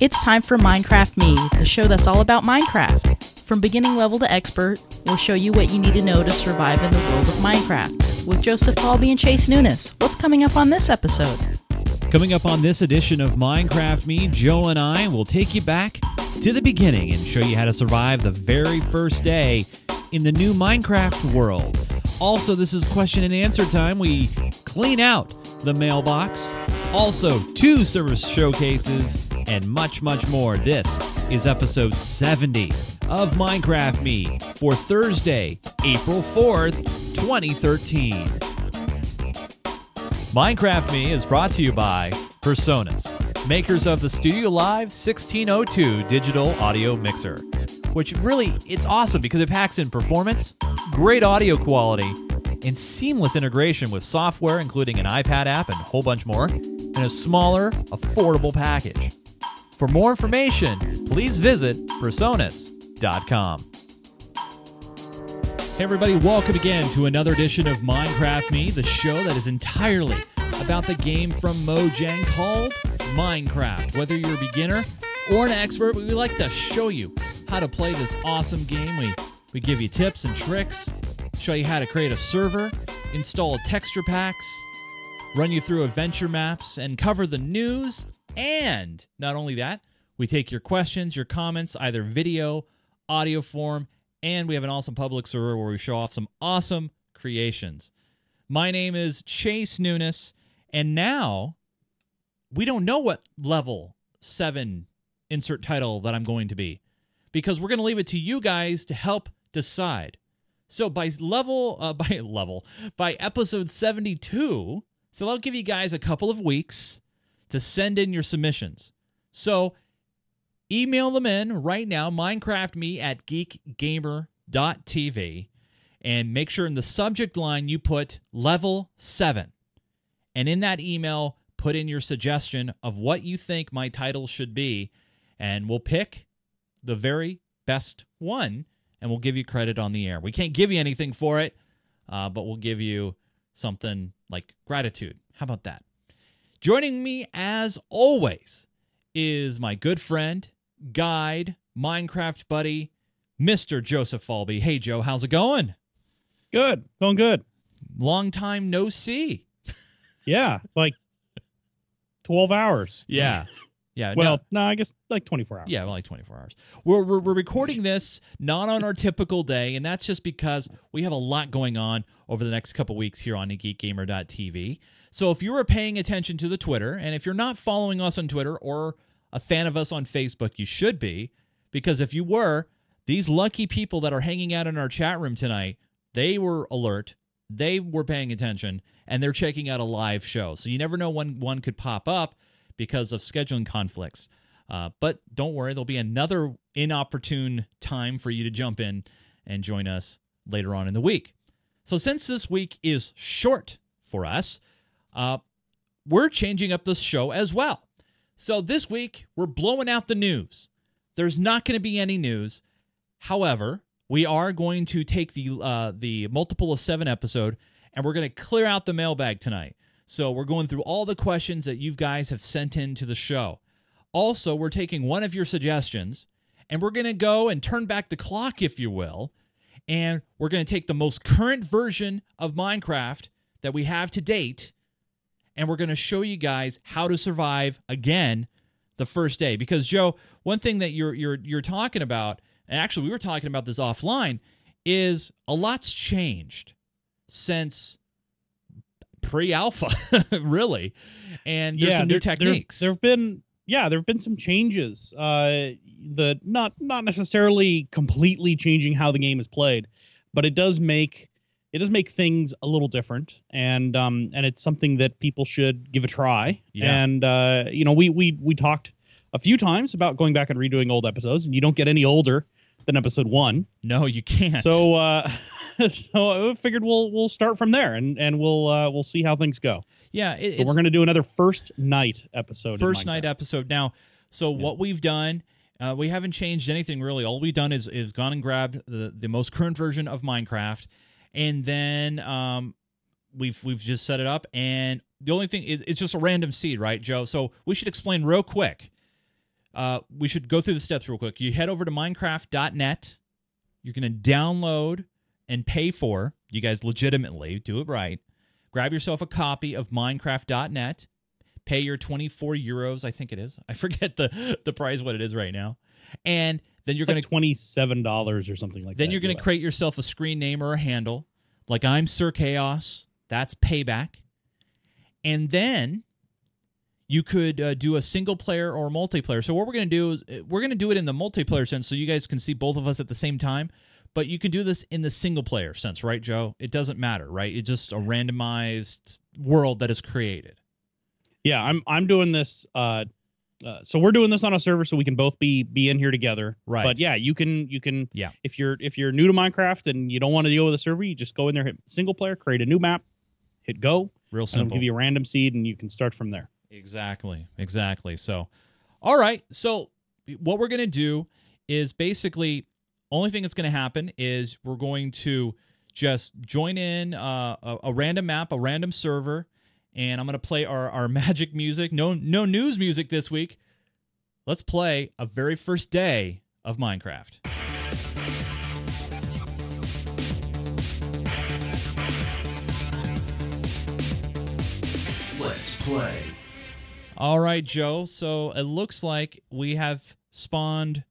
It's time for Minecraft Me, the show that's all about Minecraft. From beginning level to expert, we'll show you what you need to know to survive in the world of Minecraft. With Joseph Falby and Chase Nunes, what's coming up on this episode? Coming up on this edition of Minecraft Me, Joe and I will take you back to the beginning and show you how to survive the very first day in the new Minecraft world. Also, this is question and answer time. We clean out the mailbox. Also, two service showcases and much, much more. This is episode 70 of Minecraft Me for Thursday, April 4th, 2013. Minecraft Me is brought to you by PreSonus, makers of the Studio Live 1602 digital audio mixer, which really it's awesome because it packs in performance, great audio quality, and seamless integration with software including an iPad app and a whole bunch more in a smaller, affordable package. For more information, please visit presonus.com. Hey, everybody, welcome again to another edition of Minecraft Me, the show that is entirely about the game from Mojang called Minecraft. Whether you're a beginner or an expert, we like to show you how to play this awesome game. We, we give you tips and tricks, show you how to create a server, install texture packs, run you through adventure maps, and cover the news. And not only that, we take your questions, your comments, either video, audio form, and we have an awesome public server where we show off some awesome creations. My name is Chase Nunes, and now we don't know what level 7 insert title that I'm going to be because we're going to leave it to you guys to help decide. So by level uh, by level by episode 72, so I'll give you guys a couple of weeks to send in your submissions. So email them in right now, minecraftme at geekgamer.tv, and make sure in the subject line you put level 7. And in that email, put in your suggestion of what you think my title should be, and we'll pick the very best one and we'll give you credit on the air. We can't give you anything for it, uh, but we'll give you something like gratitude. How about that? Joining me as always is my good friend, guide, Minecraft buddy, Mr. Joseph Falby. Hey, Joe, how's it going? Good. Going good. Long time no see. Yeah. Like 12 hours. Yeah. Yeah. Well, no, no, I guess like 24 hours. yeah, well, like 24 hours. We're, we're, we're recording this not on our typical day, and that's just because we have a lot going on over the next couple weeks here on geekgamer.tv. So if you were paying attention to the Twitter, and if you're not following us on Twitter or a fan of us on Facebook, you should be, because if you were, these lucky people that are hanging out in our chat room tonight, they were alert, they were paying attention, and they're checking out a live show. So you never know when one could pop up because of scheduling conflicts. Uh, but don't worry, there'll be another inopportune time for you to jump in and join us later on in the week. So since this week is short for us, uh, we're changing up this show as well. So this week, we're blowing out the news. There's not going to be any news. However, we are going to take the uh, the multiple of seven episode and we're going to clear out the mailbag tonight. So we're going through all the questions that you guys have sent in to the show. Also, we're taking one of your suggestions and we're going to go and turn back the clock, if you will, and we're going to take the most current version of Minecraft that we have to date and we're going to show you guys how to survive again the first day because Joe, one thing that you're you're you're talking about, and actually we were talking about this offline, is a lot's changed since pre-alpha, really, and there's some new there- techniques. There have been yeah, there have been some changes. Uh the not not necessarily completely changing how the game is played, but it does make it does make things a little different and um and it's something that people should give a try. Yeah. And uh you know, we we we talked a few times about going back and redoing old episodes and you don't get any older than episode 1. no, you can't. So uh so I figured we'll we'll start from there and and we'll uh we'll see how things go. yeah, it, So we're going to do another first night episode. first night episode. Now, so what we've done, uh, we haven't changed anything really. All we've done is is gone and grabbed the the most current version of Minecraft, and then um, we've we've just set it up. And the only thing is it's just a random seed, right, Joe? So we should explain real quick. uh, we should go through the steps real quick. You head over to Minecraft.net. You're to download and pay for. You guys legitimately do it right. Grab yourself a copy of Minecraft.net. Pay your 24 euros, I think it is. I forget the the price what it is right now. And then you're going like to twenty seven dollars or something like that. then you're going to create yourself a screen name or a handle, like I'm Sir Chaos. That's payback. And then you could uh, do a single player or multiplayer. So what we're going to do is uh, we're going to do it in the multiplayer sense, so you guys can see both of us at the same time. But you can do this in the single player sense, right, Joe? It doesn't matter, right? It's just a randomized world that is created. Yeah, I'm I'm doing this. Uh, uh, so we're doing this on a server so we can both be be in here together. Right. But yeah, you can you can Yeah. If you're if you're new to Minecraft and you don't want to deal with a server, you just go in there, hit single player, create a new map, hit go, Real simple. give you a random seed, and you can start from there. Exactly. Exactly. So, all right. So, what we're going to do is basically only thing that's going to happen is we're going to just join in uh, a, a random map, a random server, and I'm going to play our, our magic music. No no news music this week. Let's play a very first day of Minecraft. Let's play. All right, Joe. So it looks like we have spawned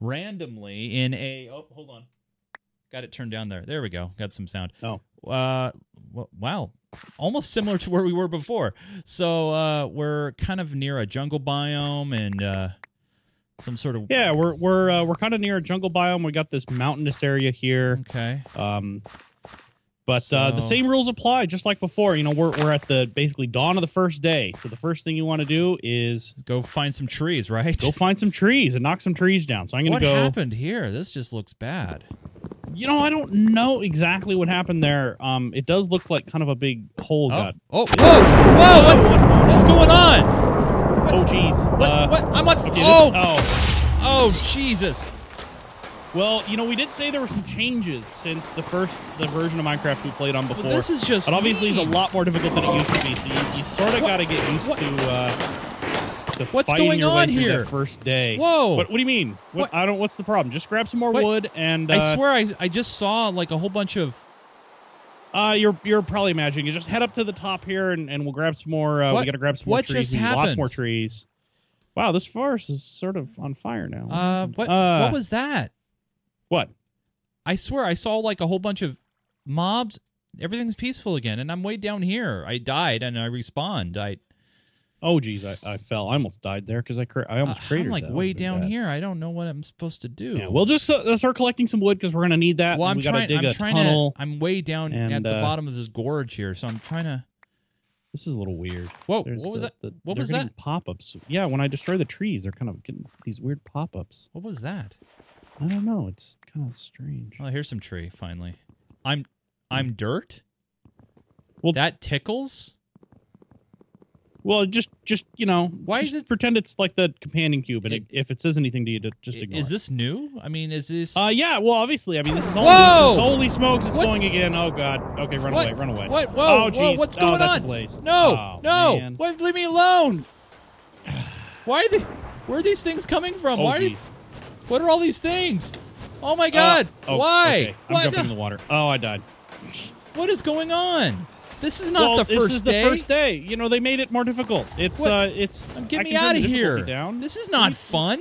randomly in a. Oh, hold on. Got it turned down there. There we go. Got some sound. Oh. Uh, w- wow. Almost similar to where we were before. So uh, we're kind of near a jungle biome and uh, some sort of. Yeah, we're we're uh, we're kind of near a jungle biome. We got this mountainous area here. Okay. Um, but uh, the same rules apply, just like before. You know, we're we're at the basically dawn of the first day. So the first thing you want to do is Go find some trees, right? go find some trees and knock some trees down. So I'm gonna what go. happened here? This just looks bad. You know, I don't know exactly what happened there. Um, it does look like kind of a big hole Oh, got. oh, whoa, whoa! What's, what's going on? Oh, jeez. What? Uh, what? I'm on. okay, this- oh, oh, oh, Jesus! well, you know, we did say there were some changes since the first the version of Minecraft we played on before. Well, this is just. but obviously, it's a lot more difficult than it used to be. So you, you sort of got to get used what- to uh, to What's fighting going your way on through here? that first day. Whoa! What, what do you mean? What, What- I don't. What's the problem? Just grab some more Wait, wood and. Uh, I swear, I I just saw like a whole bunch of. Uh, you're you're probably imagining. You just head up to the top here, and, and we'll grab some more. Uh, What- we got to grab some what more trees. just We Lots happened? more trees. Wow, this forest is sort of on fire now. Uh, what Uh, what was that? what? I swear, I saw like a whole bunch of mobs. Everything's peaceful again, and I'm way down here. I died and I respawned. I Oh, geez, I, I fell. I almost died there because I cra- I almost Uh, I'm like way down bad. here. I don't know what I'm supposed to do. Yeah, we'll just uh, start collecting some wood because we're gonna need that. well, I'm we trying. dig I'm a trying tunnel. to. I'm way down at the uh, bottom of this gorge here, so I'm trying to. This is a little weird. Whoa! There's, what was uh, that? The, What was that? Pop-ups. Yeah, when I destroy the trees, they're kind of getting these weird pop-ups. What was that? I don't know. It's kind of strange. Oh, here's some tree. Finally, I'm. I'm dirt. Well- that tickles. Well, just just you know, Why just is it- pretend it's like the companion cube, and It- if it says anything to you, to just ignore. Is it. this new? I mean, is this? Uh, yeah. Well, obviously, I mean, this is holy, Whoa! this is holy smokes! It's What's- going again. Oh God. Okay, run What? away, run away. What? Whoa! Oh, whoa! jeez. What's Oh, going that's on? a blaze. No! Oh, no! man. What? Leave me alone! Why are they? Where are these things coming from? Oh, Why? Are they, jeez. what are all these things? Oh my God! Uh, oh, Why? okay. I'm What? jumping in the water. Oh, I died. What is going on? This is not well, the this first is the day. first day. You know, they made it more difficult. It's What? uh, it's. Get I me out of here! Down. This is not fun.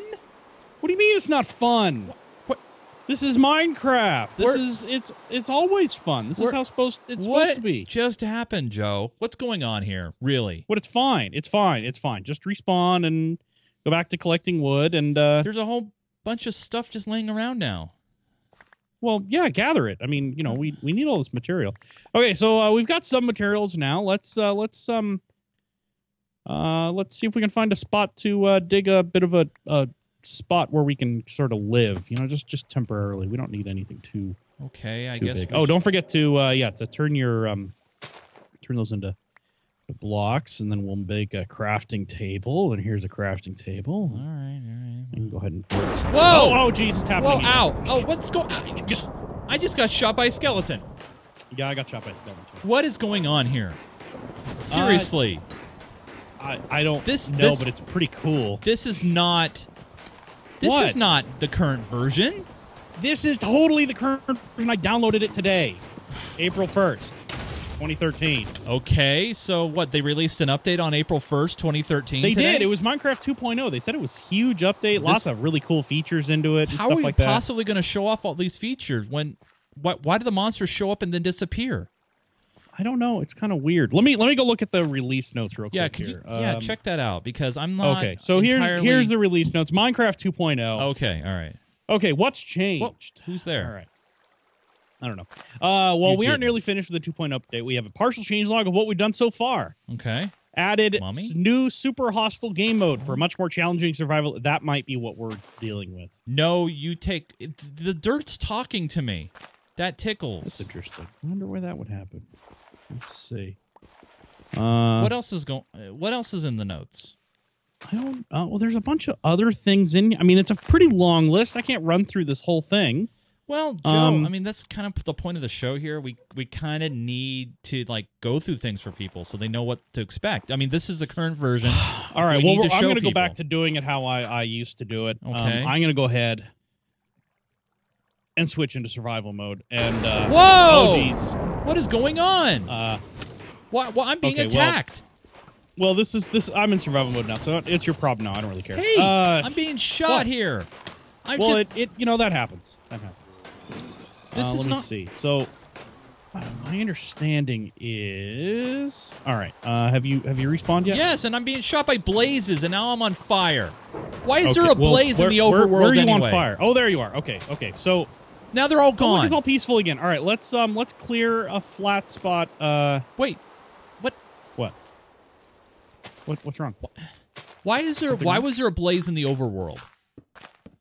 What do you mean it's not fun? What? This is Minecraft. This is it's it's always fun. This is how supposed it's what supposed to be. just happened, Joe? What's going on here? Really? But it's fine. It's fine. It's fine. Just respawn and go back to collecting wood and uh There's a whole bunch of stuff just laying around now. Well, yeah, gather it. I mean, you know, we we need all this material. Okay, so uh, we've got some materials now. Let's uh let's um uh let's see if we can find a spot to uh dig a bit of a a spot where we can sort of live, you know, just just temporarily. We don't need anything too Okay, I too guess. big. Oh, don't forget to uh yeah, to turn your um turn those into blocks and then we'll make a crafting table and here's a crafting table. All right, all right. You can go ahead and put some- Whoa! Oh, oh jeez, it's happening. Whoa! again. Ow! Oh, what's going? I just got shot by a skeleton. Yeah, I got shot by a skeleton. too. What is going on here? Uh, Seriously, I, I don't This- know, this- but it's pretty cool. this is not This What? is not the current version. This is totally the current version. I downloaded it today, April 1st, 2013. Okay, so what? They released an update on April 1st, 2013. They today? did. It was Minecraft 2.0. They said it was huge update, lots This- of really cool features into it, and How are we like possibly going to show off all these features when? Why, why do the monsters show up and then disappear? I don't know. It's kind of weird. Let me let me go look at the release notes real quick. Yeah, you? Yeah, Um, check that out because I'm not. Okay, so here's here's the release notes. Minecraft 2.0. Okay, all right. Okay, what's changed? Well, who's there? All right. I don't know. Uh, well, You we aren't didn't. nearly finished with the 2.0 update. We have a partial change log of what we've done so far. Okay. Added Mummy? s- new super hostile game mode for much more challenging survival. That might be what we're dealing with. No, you take it, the dirt's talking to me. That That's tickles. interesting. I wonder where that would happen. Let's see. Uh, What else is going? What else is in the notes? I don't. Uh, well, there's a bunch of other things in. I mean, it's a pretty long list. I can't run through this whole thing. Well, Joe, Um, I mean that's kind of the point of the show here. We we kind of need to like go through things for people so they know what to expect. I mean, this is the current version. All right. We well, I'm going to go back to doing it how I, I used to do it. Um, Okay. I'm going to go ahead and switch into survival mode. And uh, Whoa! Oh. What is going on? Uh, Why, why I'm being okay, well, attacked? well, this is this. I'm in survival mode now, so it's your problem now. I don't really care. hey, Uh, I'm being shot what? here. I'm well, just. it, it you know that happens. That happens. This Uh, is let me see. So, uh, my understanding is all right. Uh, have you have you respawned yet? Yes, and I'm being shot by blazes, and now I'm on fire. Why is there a well, blaze where, in the where- overworld Where are you anyway? on fire? Oh, there you are. Okay, okay. So Now they're all oh, look, gone. it's all peaceful again. All right, let's um let's clear a flat spot. Uh, Wait, what? what? What what's wrong? Why is there? Something Why wrong? was there a blaze in the overworld?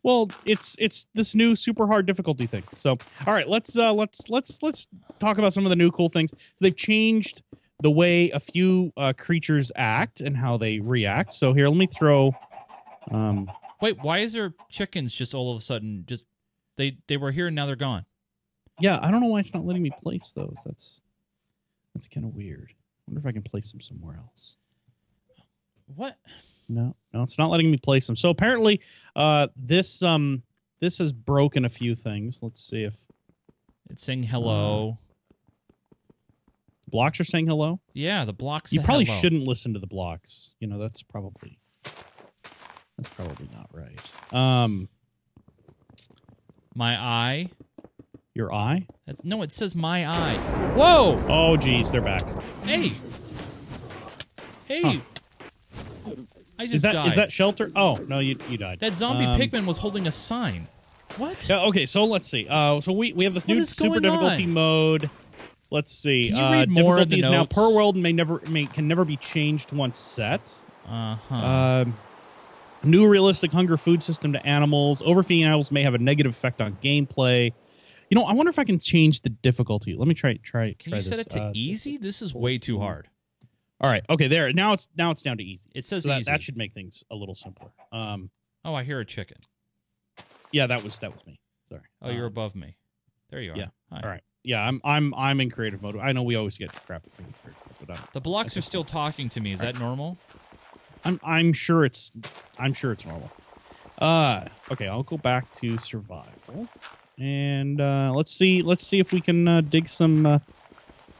Well, it's it's this new super hard difficulty thing. So, all right, let's uh let's let's let's talk about some of the new cool things. So they've changed the way a few uh, creatures act and how they react. So here, let me throw. Um, Wait, why is there chickens just all of a sudden just they they were here and now they're gone? yeah, I don't know why it's not letting me place those. That's that's kind of weird. I wonder if I can place them somewhere else. What? No, no, it's not letting me place them. So apparently, uh, this um this has broken a few things. Let's see if It's saying hello. blocks are saying hello. yeah, the blocks. you probably hello. shouldn't listen to the blocks. You know, that's probably that's probably not right. Um, My eye. your eye. That's, no, it says my eye. Whoa! Oh, geez, they're back. Hey! Hey! Huh. I just Is that died. is that shelter? Oh no, you you died. that zombie Um, pigman was holding a sign. What? Yeah, okay, so let's see. Uh, so we we have this What new super difficulty on? mode. Let's see. Can you uh, more of the difficulties now per world may never may can never be changed once set. Uh huh. Um, new realistic hunger food system to animals. Overfeeding animals may have a negative effect on gameplay. You know, I wonder if I can change the difficulty. Let me try try. Can try you set this. it to Uh, easy? This is way too hard. All right. Okay. There. Now it's now it's down to easy. It says So that, easy. that should make things a little simpler. Um. oh, I hear a chicken. Yeah. That was that was me. Sorry. Oh, you're Um, above me. There you are. yeah. Hi. All right. Yeah. I'm I'm I'm in creative mode. I know we always get crap from me, but I'm The blocks are still talking to me. Is that normal? I'm I'm sure it's I'm sure it's normal. Uh okay, I'll go back to survival. And uh let's see let's see if we can uh, dig some uh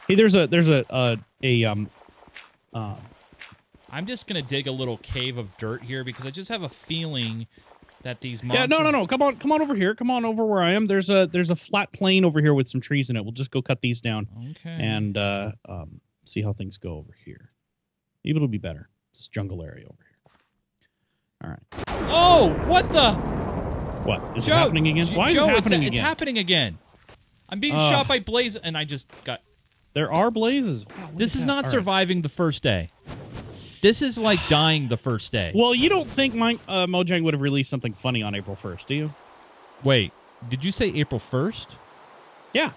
Hey, there's a there's a a, a um um I'm just gonna dig a little cave of dirt here because I just have a feeling that these monsters. Yeah, no no no. Come on come on over here. Come on over where I am. There's a there's a flat plain over here with some trees in it. We'll just go cut these down Okay. and uh um see how things go over here. Maybe it'll be better. This jungle area over here. All right. oh, what the? What? Is Joe, happening again? Why is it it's- happening it's, again? happening again. I'm being Ugh. shot by blaze, and I just got. There are blazes. Wow, This is not All right. surviving the first day. This is like dying the first day. Well, you don't think my, uh, Mojang would have released something funny on April 1st, do you? Wait, did you say April first? Yeah.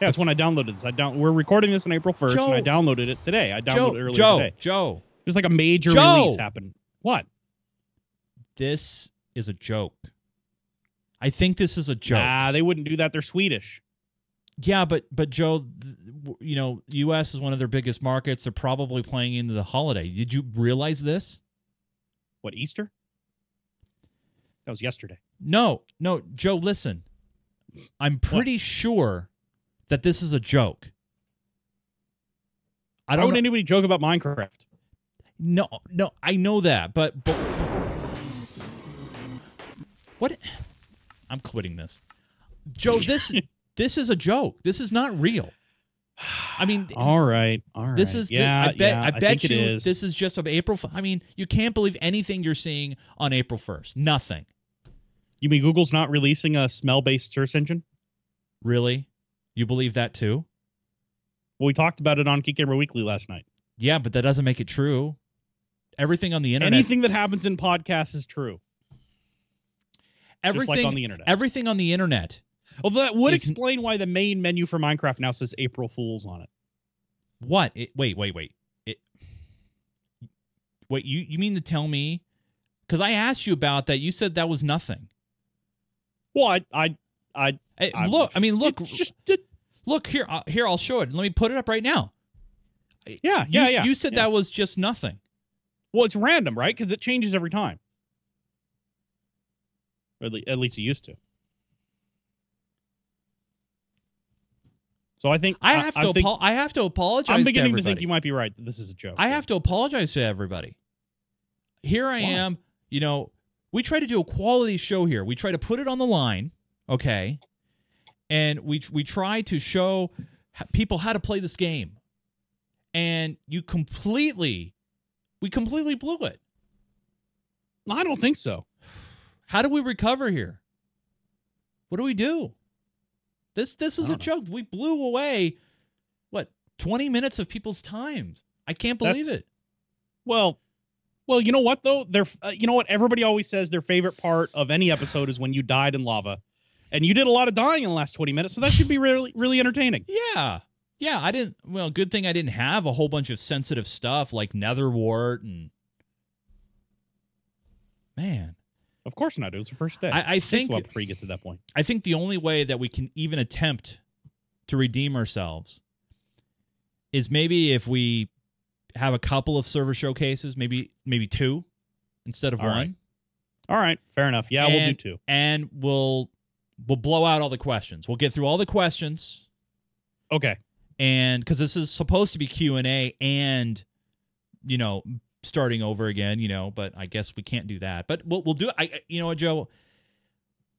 Yeah, that's when I downloaded this. I down. We're recording this on April 1st, Joe. and I downloaded it today. I downloaded Joe, it earlier Joe, today. Joe, There's like a major Joe. release happened. What? this is a joke. I think this is a joke. Nah, they wouldn't do that. They're Swedish. Yeah, but but Joe, you know, U.S. is one of their biggest markets. They're probably playing into the holiday. Did you realize this? What, Easter? That was yesterday. No, no, Joe, listen. I'm pretty sure that this is a joke. I don't would know. anybody joke about Minecraft? No, no, I know that, but, but what? I'm quitting this, Joe. This this is a joke. This is not real. I mean, All right, all right. this is yeah. I bet yeah, I bet think you is. this is just of April. I mean, you can't believe anything you're seeing on April 1st. Nothing You mean Google's not releasing a smell-based search engine? really. You believe that too? Well, we talked about it on Geek Gamer Weekly last night. Yeah, but that doesn't make it true. Everything on the internet, Anything that happens in podcasts is true, everything like on the internet. everything on the internet. Although that would explain why the main menu for Minecraft now says April Fools on it. What? It, wait, wait, wait. It, wait, you you mean to tell me? Because I asked you about that. You said that was nothing. Well, I, I, I, I look, I mean, look, It's just it, look here. Uh, here, I'll show it. Let me put it up right now. yeah, You, yeah, yeah. You said yeah. that was just nothing. Well, it's random, right? Because it changes every time. Or at, at least it used to. So I think I have to. I think, apo- I have to apologize. I'm beginning to, everybody. think you might be right. That this is a joke. I have to apologize to everybody. Here I Why? am. You know, we try to do a quality show here. We try to put it on the line, okay, and we we try to show people how to play this game, and you completely, we completely blew it. I don't think so. How do we recover here? What do we do? This this is a know. joke. We blew away what twenty minutes of people's time. I can't believe That's- it. Well, well, you know what though? Their, uh, you know what? Everybody always says their favorite part of any episode is when you died in lava, and you did a lot of dying in the last twenty minutes. So that should be really, really entertaining. Yeah. Yeah, I didn't well, good thing I didn't have a whole bunch of sensitive stuff like nether wart and Man, Of course not. It was the first day. I, I think a while before you get to that point. I think the only way that we can even attempt to redeem ourselves is maybe if we have a couple of server showcases, maybe maybe two instead of All one. right. All right, fair enough. Yeah, we'll do two. And we'll we'll blow out all the questions. We'll get through all the questions Okay. and because this is supposed to be q&a and you know starting over again you know but i guess we can't do that but we'll, we'll do I, I- you know what joe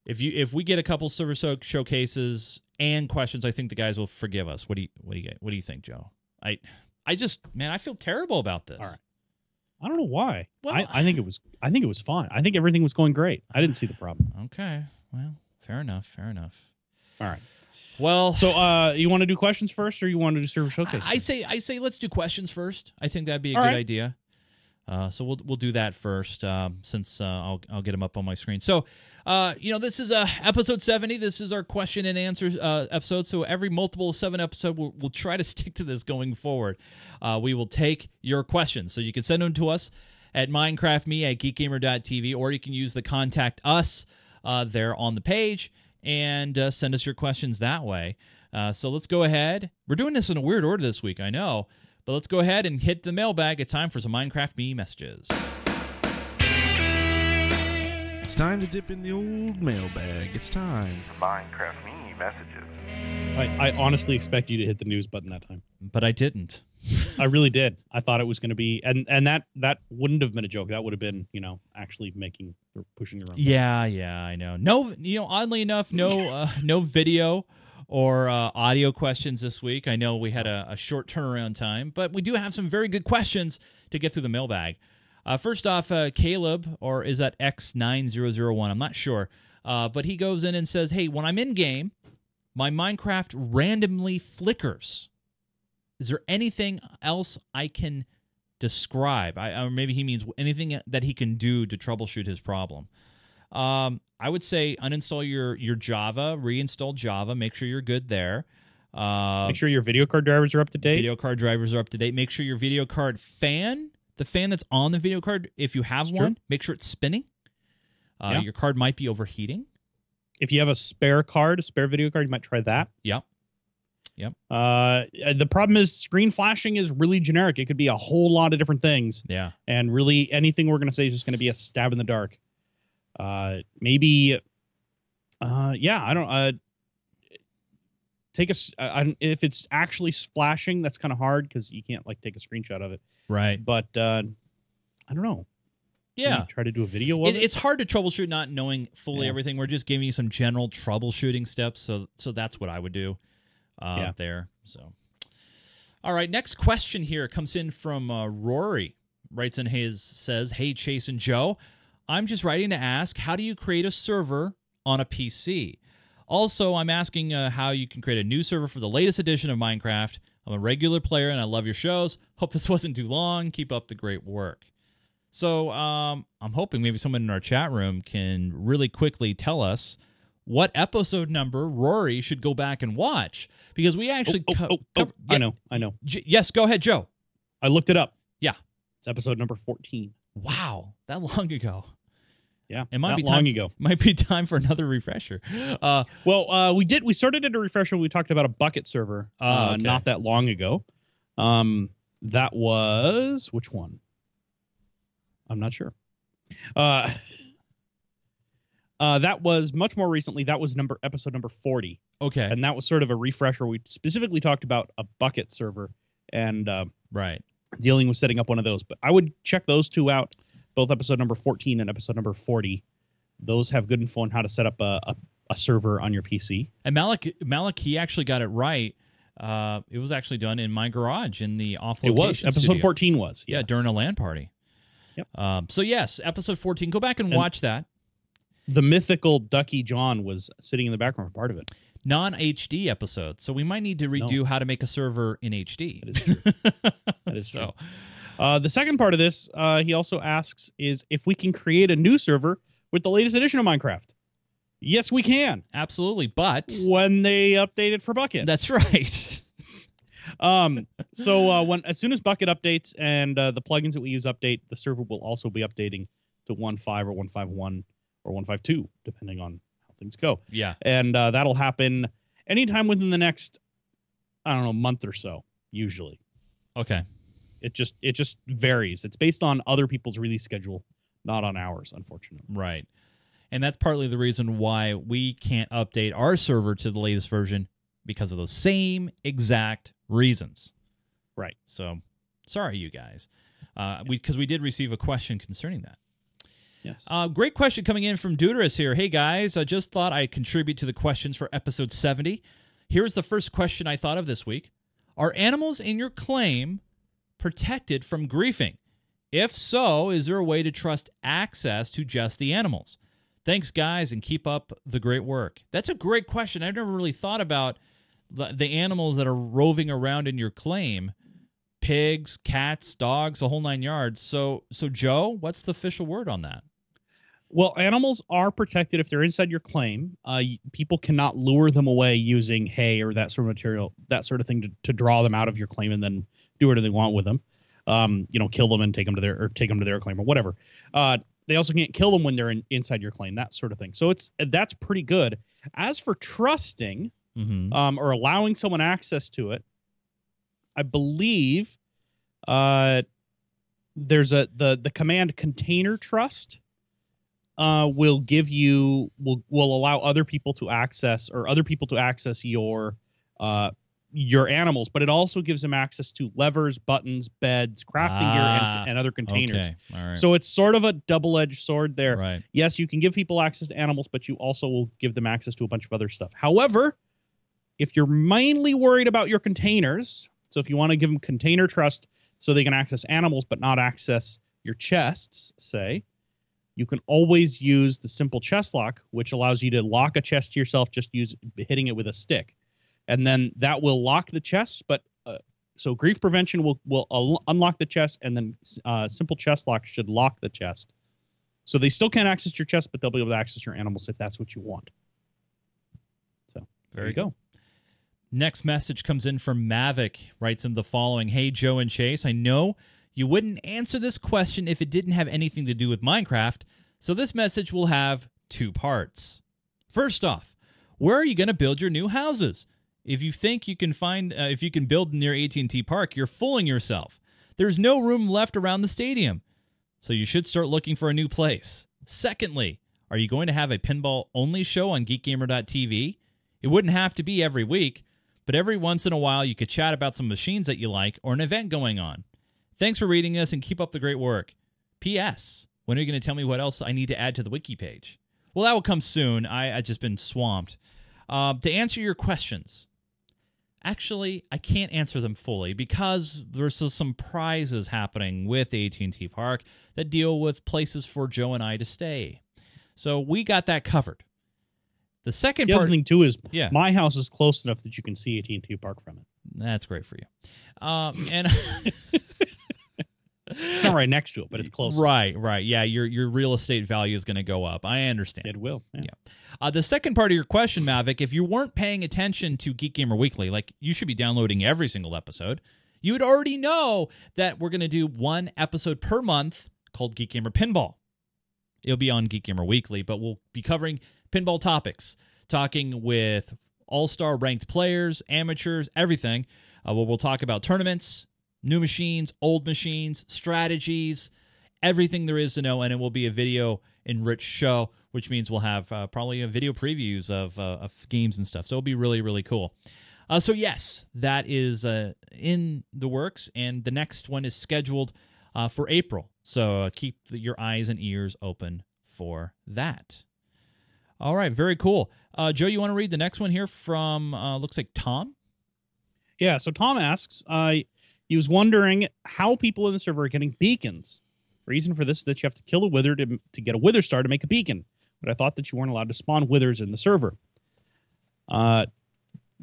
if you if we get a couple server show, showcases and questions i think the guys will forgive us what do you what do you get? what do you think joe i i just man i feel terrible about this All right. I don't know why. Well- I, I think it was. I think it was fine. I think everything was going great. I didn't see the problem. okay well fair enough fair enough All right. well So, uh, you want to do questions first, or you want to do server showcase? I, I say I say let's do questions first. I think that'd be a All good right. idea. Uh, so we'll we'll do that first, um, since uh, I'll I'll get them up on my screen. So, uh, you know, this is uh, episode seventy. This is our question and answer uh, episode. So every multiple seven episode, we'll, we'll try to stick to this going forward. Uh, we will take your questions, so you can send them to us at minecraftme at geekgamer.tv, or you can use the contact us uh, there on the page and send us your questions that way. So let's go ahead. We're doing this in a weird order this week, I know, but let's go ahead and hit the mailbag. It's time for some Minecraft me messages. It's time to dip in the old mailbag. It's time. For Minecraft me messages. I, I honestly expect you to hit the news button that time. But I didn't. I really did. I thought it was going to be, and and that that wouldn't have been a joke. That would have been, you know, actually making or pushing your own. Yeah, yeah, I know. No, you know, oddly enough, no, uh, no video or uh, audio questions this week. I know we had a, a short turnaround time, but we do have some very good questions to get through the mailbag. Uh, first off, uh, Caleb, or is that X9001? I'm not sure. Uh, but he goes in and says, Hey, when I'm in game, my Minecraft randomly flickers. Is there anything else I can describe? I, or maybe he means anything that he can do to troubleshoot his problem. Um, I would say uninstall your your Java, reinstall Java, make sure you're good there. Uh, Make sure your video card drivers are up to date. video card drivers are up to date. Make sure your video card fan, the fan that's on the video card, if you have That's true. one, make sure it's spinning. Uh, Yeah. Your card might be overheating. If you have a spare card, a spare video card, you might try that. Yep. Uh, the problem is screen flashing is really generic. It could be a whole lot of different things, Yeah. and really anything we're going to say is just going to be a stab in the dark. Uh, maybe, uh, yeah, I don't. Uh, take a s- I- if it's actually flashing, that's kind of hard because you can't like take a screenshot of it. Right. But uh, I don't know. Yeah. try to do a video of It, it. it's hard to troubleshoot not knowing fully Yeah. everything. We're just giving you some general troubleshooting steps. So so that's what I would do uh, Yeah. there. So all right, next question here comes in from uh, Rory. Writes in his says, "Hey Chase and Joe, I'm just writing to ask how do you create a server on a PC? Also, I'm asking uh, how you can create a new server for the latest edition of Minecraft. I'm a regular player and I love your shows. Hope this wasn't too long. Keep up the great work." So um, I'm hoping maybe someone in our chat room can really quickly tell us what episode number Rory should go back and watch because we actually oh, co- oh, oh, I yeah, know, I know. J- yes, go ahead, Joe. I looked it up. Yeah. It's episode number 14. Wow, that long ago. Yeah. It might be long time ago. Might be time for another refresher. Uh, Well, uh, we did. We started at a refresher. We talked about a Bukkit server uh, okay. not that long ago. Um, that was which one? I'm not sure. Uh, uh, that was much more recently. That was number episode number 40, okay, and that was sort of a refresher. We specifically talked about a Bukkit server and uh, right. dealing with setting up one of those. But I would check those two out, both episode number 14 and episode number 40. Those have good info on how to set up a, a, a server on your PC. And Malik, Malik, he actually got it right. Uh, it was actually done in my garage in the off It was episode 14 was Yeah, during a LAN party. Yep. Um, so yes, episode 14. Go back and, And- watch that. the mythical Ducky John was sitting in the background for part of it. Non HD episode. So we might need to redo how to make a server in HD. That is true. That is so, Uh, the second part of this, uh, he also asks, is if we can create a new server with the latest edition of Minecraft. Yes, we can. absolutely. But When they update it for Bukkit. that's right. Um, so uh, when as soon as Bukkit updates and uh, the plugins that we use update, the server will also be updating to 1.5 or 1.51 or 1.52, depending on how things go. yeah. And uh, that'll happen anytime within the next, I don't know, month or so. Usually, Okay. It just it just varies. It's based on other people's release schedule, not on ours, unfortunately. Right. And that's partly the reason why we can't update our server to the latest version because of those same exact reasons. Right. So sorry, you guys. Uh, we because we did receive a question concerning that. Yes. Uh, great question coming in from Deuterus here. Hey guys, I just thought I'd contribute to the questions for episode 70. Here's the first question I thought of this week Are animals in your claim protected from griefing? If so, is there a way to trust access to just the animals? Thanks, guys, and keep up the great work. That's a great question. I've never really thought about the, animals that are roving around in your claim pigs, cats, dogs, the whole nine yards. So, so Joe, what's the official word on that? Well, animals are protected if they're inside your claim. Uh, people cannot lure them away using hay or that sort of material, that sort of thing, to, to draw them out of your claim and then do whatever they want with them. Um, you know, kill them and take them to their or take them to their claim or whatever. Uh, they also can't kill them when they're in, inside your claim, that sort of thing. So it's that's pretty good. As for trusting Mm-hmm. um, or allowing someone access to it, I believe uh, there's a the the command container trust uh, will give you will will allow other people to access or other people to access your uh, your animals, but it also gives them access to levers, buttons, beds, crafting gear, Ah, and, and other containers. Okay. Right. So it's sort of a double edged sword there right. yes, you can give people access to animals, but you also will give them access to a bunch of other stuff. However, if you're mainly worried about your containers, so if you want to give them container trust so they can access animals but not access your chests, say, you can always use the simple chest lock, which allows you to lock a chest to yourself just use hitting it with a stick, and then that will lock the chest. But uh, so grief prevention will will un- unlock the chest, and then uh, simple chest lock should lock the chest. So they still can't access your chest, but they'll be able to access your animals if that's what you want. So there you go. Next message comes in from Mavic, writes in the following Hey, Joe and Chase, I know you wouldn't answer this question if it didn't have anything to do with Minecraft, so this message will have two parts. First off, where are you going to build your new houses? If you think you can find uh, if you can build near AT&T Park, you're fooling yourself. There's no room left around the stadium. So you should start looking for a new place. Secondly, Are you going to have a pinball only show on geekgamer.tv? It wouldn't have to be every week, but every once in a while you could chat about some machines that you like or an event going on. Thanks for reading this and keep up the great work. P.S. When are you going to tell me what else I need to add to the wiki page? Well, that will come soon. I I just been swamped. Uh, to answer your questions, actually, I can't answer them fully because there's some prizes happening with AT&T Park that deal with places for Joe and I to stay. So we got that covered. The second The part, other thing too is Yeah. my house is close enough that you can see AT&T Park from it. that's great for you. Um, and It's not right next to it, but it's close. right, right, yeah, your your real estate value is going to go up. I understand. It will. Yeah. Yeah. Uh, the second part of your question, Mavic, if you weren't paying attention to Geek Gamer Weekly, like you should be downloading every single episode, you would already know that we're going to do one episode per month called Geek Gamer Pinball. It'll be on Geek Gamer Weekly, but we'll be covering pinball topics, talking with all star ranked players, amateurs, everything. Uh, where we'll talk about tournaments, new machines, old machines, strategies, everything there is to know, and it will be a video enriched show, which means we'll have uh, probably a video previews of, uh, of games and stuff. So it'll be really, really cool. Uh, so yes, that is uh, in the works, and the next one is scheduled uh, for April. So uh, keep your eyes and ears open for that. All right, very cool. Joe, you want to read the next one here from looks like Tom? Yeah. So Tom asks, uh, he was wondering how people in the server are getting beacons. Reason for this is that you have to kill a wither to, to get a wither star to make a beacon. But I thought that you weren't allowed to spawn withers in the server. Uh,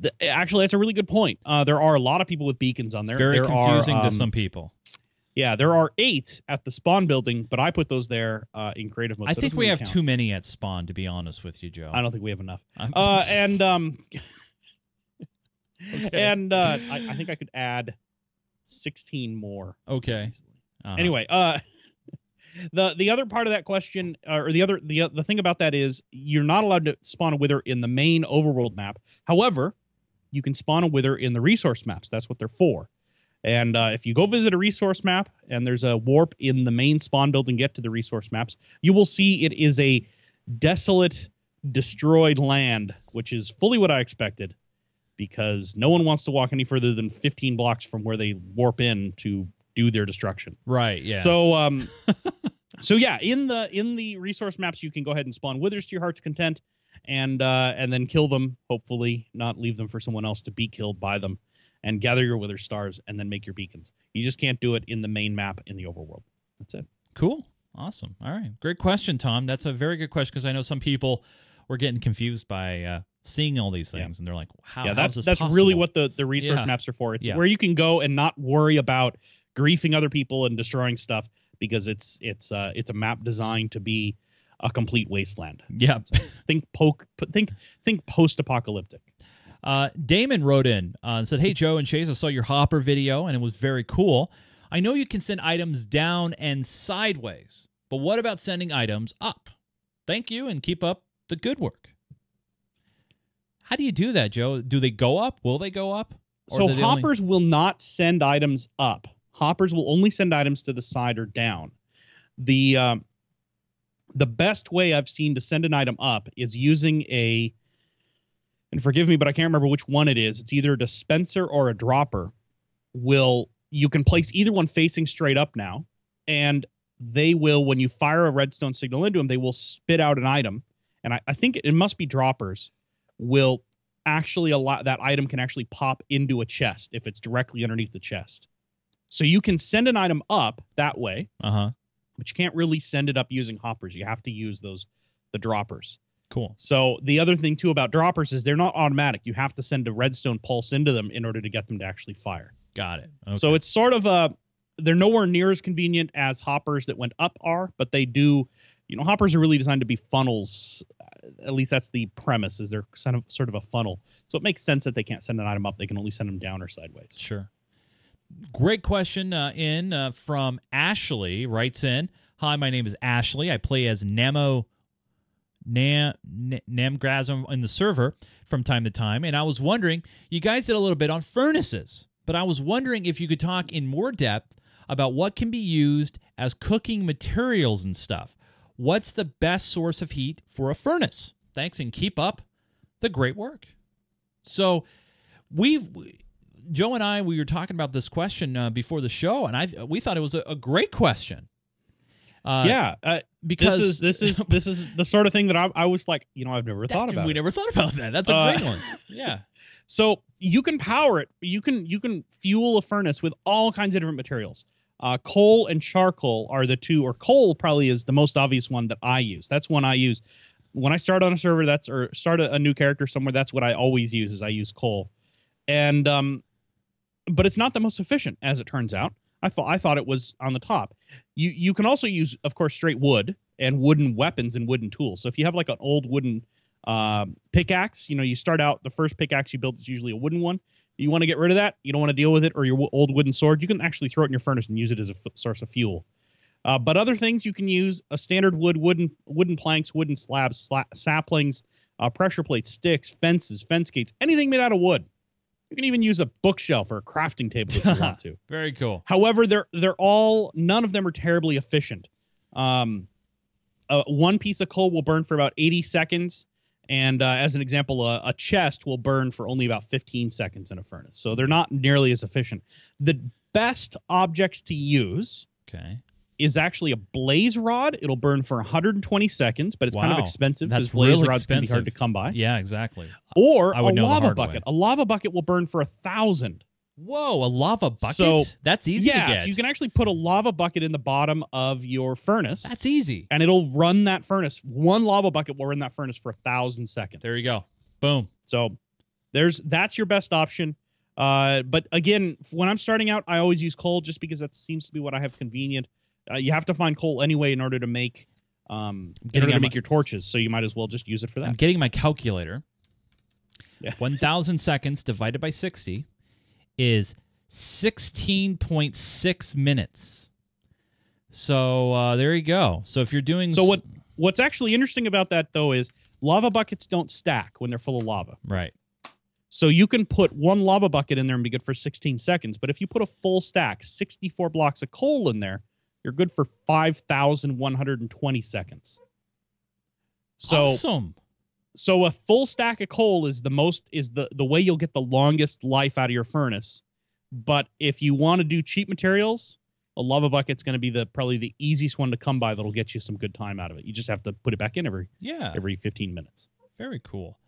th- actually, that's a really good point. Uh, there are a lot of people with beacons on It's there. very there confusing are, to um, some people. Yeah, there are eight at the spawn building, but I put those there uh, in creative mode. I so think we have count. too many at spawn, to be honest with you, Joe. I don't think we have enough. Uh, and um, okay. and uh, I, I think I could add sixteen more. okay. Uh-huh. Anyway, uh, the the other part of that question, uh, or the other the the thing about that is you're not allowed to spawn a wither in the main overworld map. However, you can spawn a wither in the resource maps. That's what they're for. And uh, if you go visit a resource map and there's a warp in the main spawn build and get to the resource maps, you will see it is a desolate, destroyed land, which is fully what I expected because no one wants to walk any further than 15 blocks from where they warp in to do their destruction. right. Yeah. So um so yeah, in the in the resource maps you can go ahead and spawn withers to your heart's content and uh and then kill them, hopefully not leave them for someone else to be killed by them and gather your wither stars and then make your beacons. You just can't do it in the main map in the overworld. That's it. Cool. Awesome. All right. Great question, Tom. That's a very good question because I know some people were getting confused by uh, seeing all these Yeah. things and they're like, how, yeah, that's that's possible? really what the the resource Yeah. maps are for. It's Yeah. where you can go and not worry about griefing other people and destroying stuff because it's it's uh it's a map designed to be a complete wasteland. Yeah. Think poke think think post apocalyptic. Uh, Damon wrote in uh, and said, Hey, Joe and Chase, I saw your Hopper video and it was very cool. I know you can send items down and sideways, but what about sending items up? Thank you and keep up the good work. How do you do that, Joe? Do they go up? Will they go up? Or So they only- hoppers will not send items up. Hoppers will only send items to the side or down. The um, the best way I've seen to send an item up is using a and forgive me, but I can't remember which one it is. It's either a dispenser or a dropper. Will you can place either one facing straight up now, and they will when you fire a redstone signal into them, they will spit out an item. And I, I think it, it must be droppers will actually allow that item can actually pop into a chest if it's directly underneath the chest. So you can send an item up that way, Uh-huh. but you can't really send it up using hoppers. You have to use those the droppers. Cool. So the other thing too about droppers is they're not automatic. You have to send a redstone pulse into them in order to get them to actually fire. Got it. Okay. So it's sort of a they're nowhere near as convenient as hoppers that went up are, but they do. You know, hoppers are really designed to be funnels. At least that's the premise. Is they're kind of sort of a funnel. So it makes sense that they can't send an item up. They can only send them down or sideways. Sure. Great question uh, in uh, from Ashley writes in. Hi, my name is Ashley. I play as Namo Nam Namgrasm in the server from time to time, and I was wondering, you guys did a little bit on furnaces, but I was wondering if you could talk in more depth about what can be used as cooking materials and stuff. What's the best source of heat for a furnace? Thanks and keep up the great work. So, we've Joe and I we were talking about this question uh, before the show, and I we thought it was a, a great question. Uh, yeah, uh, because this is this is this is the sort of thing that I, I was like, you know, I've never thought about. We it. never thought about that. That's a Uh, great one. Yeah. So you can power it. You can you can fuel a furnace with all kinds of different materials. Uh, coal and charcoal are the two, or coal probably is the most obvious one that I use. That's one I use when I start on a server. That's or start a, a new character somewhere. That's what I always use. Is I use coal, and um, but it's not the most efficient as it turns out. I thought I thought it was on the top. You you can also use, of course, straight wood and wooden weapons and wooden tools. So if you have like an old wooden um, pickaxe, you know, you start out the first pickaxe you build is usually a wooden one. You want to get rid of that. You don't want to deal with it, or your old wooden sword. You can actually throw it in your furnace and use it as a f- source of fuel. Uh, but other things you can use a standard wood, wooden wooden planks, wooden slabs, sla- saplings, uh, pressure plates, sticks, fences, fence gates, anything made out of wood. You can even use a bookshelf or a crafting table if you want to. Very cool. However, they're they're all none of them are terribly efficient. Um, uh, one piece of coal will burn for about 80 seconds, and uh, as an example, a, a chest will burn for only about 15 seconds in a furnace. So they're not nearly as efficient. The best object to use Okay. is actually a blaze rod. It'll burn for 120 seconds, but it's kind of expensive because blaze rods can be hard to come by. Yeah, exactly. Or a lava hard way. bucket. A lava bucket will burn for a thousand. Whoa, a lava bucket? So- That's easy yeah, to get. so you can actually put a lava bucket in the bottom of your furnace. That's easy. and it'll run that furnace. One lava bucket will run that furnace for a thousand seconds. There you go. Boom. So there's that's your best option. Uh, but again, when I'm starting out, I always use coal just because that seems to be what I have convenient. Uh, you have to find coal anyway in order to make um in getting order to make my- your torches. So you might as well just use it for that. I'm getting my calculator. Yeah. 1,000 seconds divided by 60 is 16.6 minutes. So uh, there you go. So if you're doing So what what's actually interesting about that though is lava buckets don't stack when they're full of lava. Right. So you can put one lava bucket in there and be good for 16 seconds. But if you put a full stack, 64 blocks of coal in there, you're good for 5,120 seconds. So awesome. So a full stack of coal is the most is the the way you'll get the longest life out of your furnace. But if you want to do cheap materials, a lava bucket's going to be the probably the easiest one to come by that'll get you some good time out of it. You just have to put it back in every Yeah. every 15 minutes. Very cool.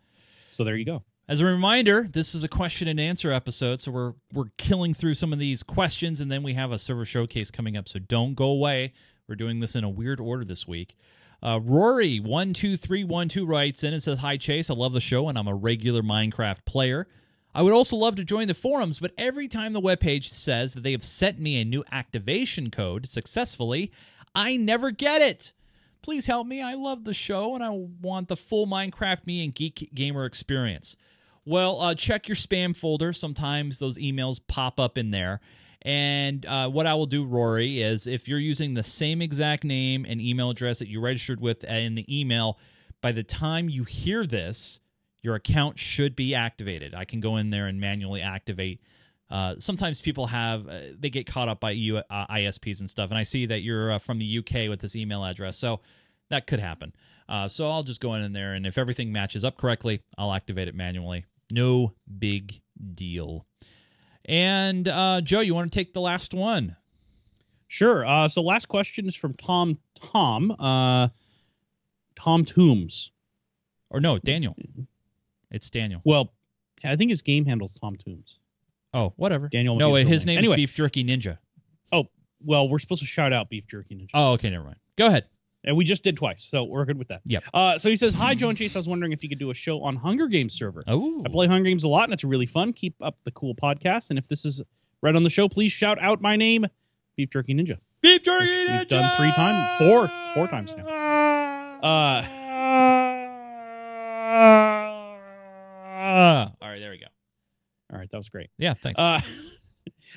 So there you go. As a reminder, this is a question and answer episode, so we're we're killing through some of these questions, and then we have a server showcase coming up. So don't go away. We're doing this in a weird order this week. Uh, Rory one two three one two writes in and says, "Hi Chase, I love the show, and I'm a regular Minecraft player. I would also love to join the forums, but every time the webpage says that they have sent me a new activation code successfully, I never get it." Please help me. I love the show and I want the full Minecraft me and Geek Gamer experience. Well, uh, check your spam folder. Sometimes those emails pop up in there. And uh, what I will do, Rory, is if you're using the same exact name and email address that you registered with in the email, by the time you hear this, your account should be activated. I can go in there and manually activate. Uh, sometimes people have uh, they get caught up by uh, ISPs and stuff, and I see that you're uh, from the UK with this email address, so that could happen. Uh, so I'll just go in there, and if everything matches up correctly, I'll activate it manually. No big deal. And uh, Joe, you want to take the last one? Sure. Uh, so last question is from Tom Tom uh, Tom Toombs. Or no, Daniel. It's Daniel. Well, I think his game handles Tom Toombs. Oh, whatever. Daniel. No, his name Anyway, is Beef Jerky Ninja. Oh well, we're supposed to shout out Beef Jerky Ninja, Oh, okay, never mind. Go ahead. And we just did twice, so we're good with that. Yep. Uh, so he says, "Hi, Joe and Chase. I was wondering if you could do a show on Hunger Games server. Oh, I play Hunger Games a lot, and it's really fun. Keep up the cool podcast. And if this is right on the show, please shout out my name, Beef Jerky Ninja. Beef Jerky Ninja. we've done three times- four- four times now. Uh, All right, there we go. all right, that was great. Yeah, thanks. Uh,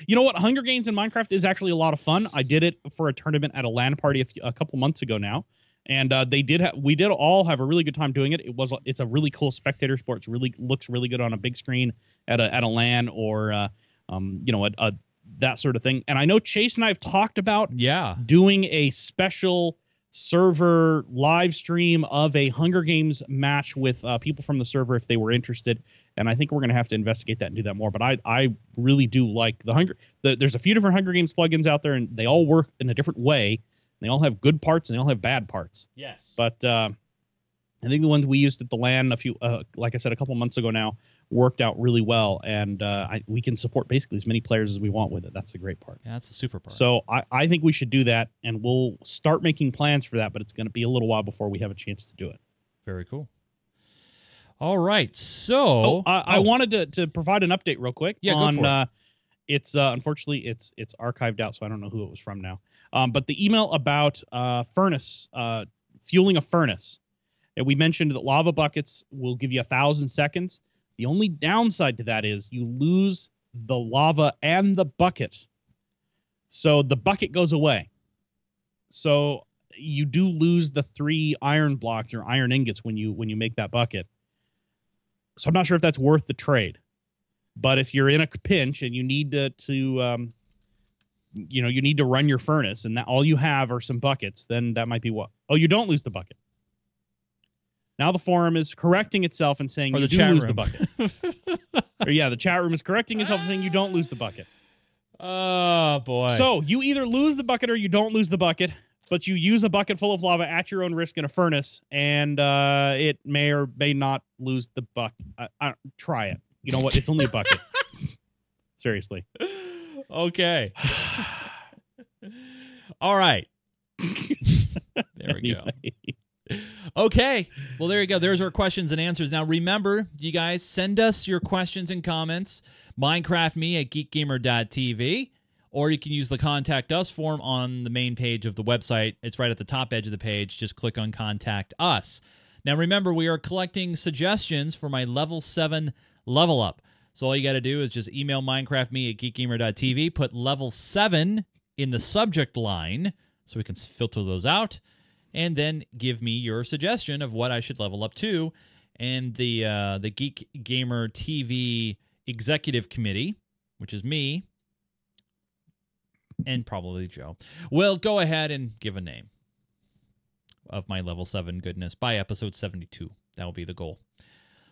you know what? Hunger Games in Minecraft is actually a lot of fun. I did it for a tournament at a LAN party a, few, a couple months ago now, and uh, they did. Ha- we did all have a really good time doing it. It was. It's a really cool spectator sport. It's really looks really good on a big screen at a at a LAN or uh, um, you know a, a that sort of thing. And I know Chase and I have talked about yeah. doing a special server live stream of a Hunger Games match with uh, people from the server if they were interested. And I think we're going to have to investigate that and do that more. But I I really do like the Hunger. The, there's a few different Hunger Games plugins out there, and they all work in a different way. They all have good parts and they all have bad parts. Yes. But uh, I think the ones we used at the LAN a few, uh, like I said, a couple months ago now, worked out really well, and uh, I, we can support basically as many players as we want with it. That's the great part. yeah, that's the super part. So I, I think we should do that, and we'll start making plans for that. But it's going to be a little while before we have a chance to do it. Very cool. All right. So Oh, I, I oh, wanted to, to provide an update real quick Yeah, go on. for it. Uh, it's uh, unfortunately it's it's archived out, so I don't know who it was from now. Um, but the email about uh, furnace uh, fueling a furnace, and we mentioned that lava buckets will give you a thousand seconds. The only downside to that is you lose the lava and the bucket, so the bucket goes away. So you do lose the three iron blocks or iron ingots when you when you make that bucket. So I'm not sure if that's worth the trade. But if you're in a pinch and you need to to um, you know you need to run your furnace and that all you have are some buckets, then that might be what. Oh, you don't lose the bucket. Now the forum is correcting itself and saying Or you the do lose room. the bucket. or yeah, the chat room is correcting itself and saying you don't lose the bucket. Oh boy. So you either lose the bucket or you don't lose the bucket, but you use a bucket full of lava at your own risk in a furnace, and uh, it may or may not lose the bucket. I, I, try it. You know what? It's only a bucket. Seriously. okay. All right. there we go. Okay. Well, there you go. There's our questions and answers. Now, remember, you guys send us your questions and comments. Minecraft me at geekgamer.tv, or you can use the contact us form on the main page of the website. It's right at the top edge of the page. Just click on contact us. Now, remember, we are collecting suggestions for my level 7 level up. So all you got to do is just email Minecraft me at geekgamer.tv, put level 7 in the subject line so we can filter those out and then give me your suggestion of what I should level up to. And the uh, the Geek Gamer TV Executive Committee, which is me and probably Joe, will go ahead and give a name of my level seven goodness by episode seventy two. That will be the goal.